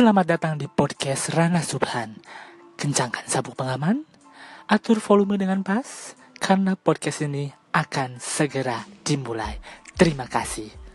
Selamat datang di podcast Rana Subhan. Kencangkan sabuk pengaman, atur volume dengan pas, karena podcast ini akan segera dimulai. Terima kasih.